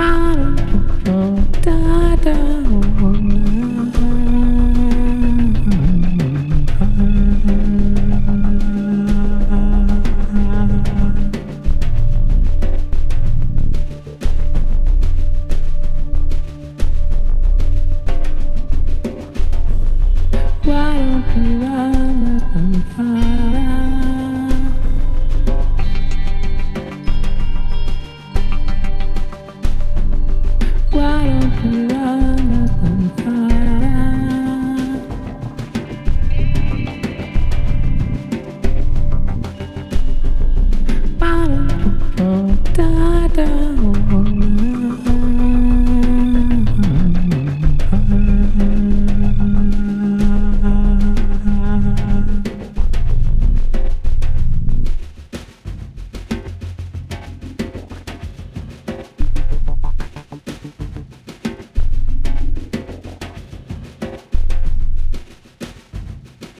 bottom, da da.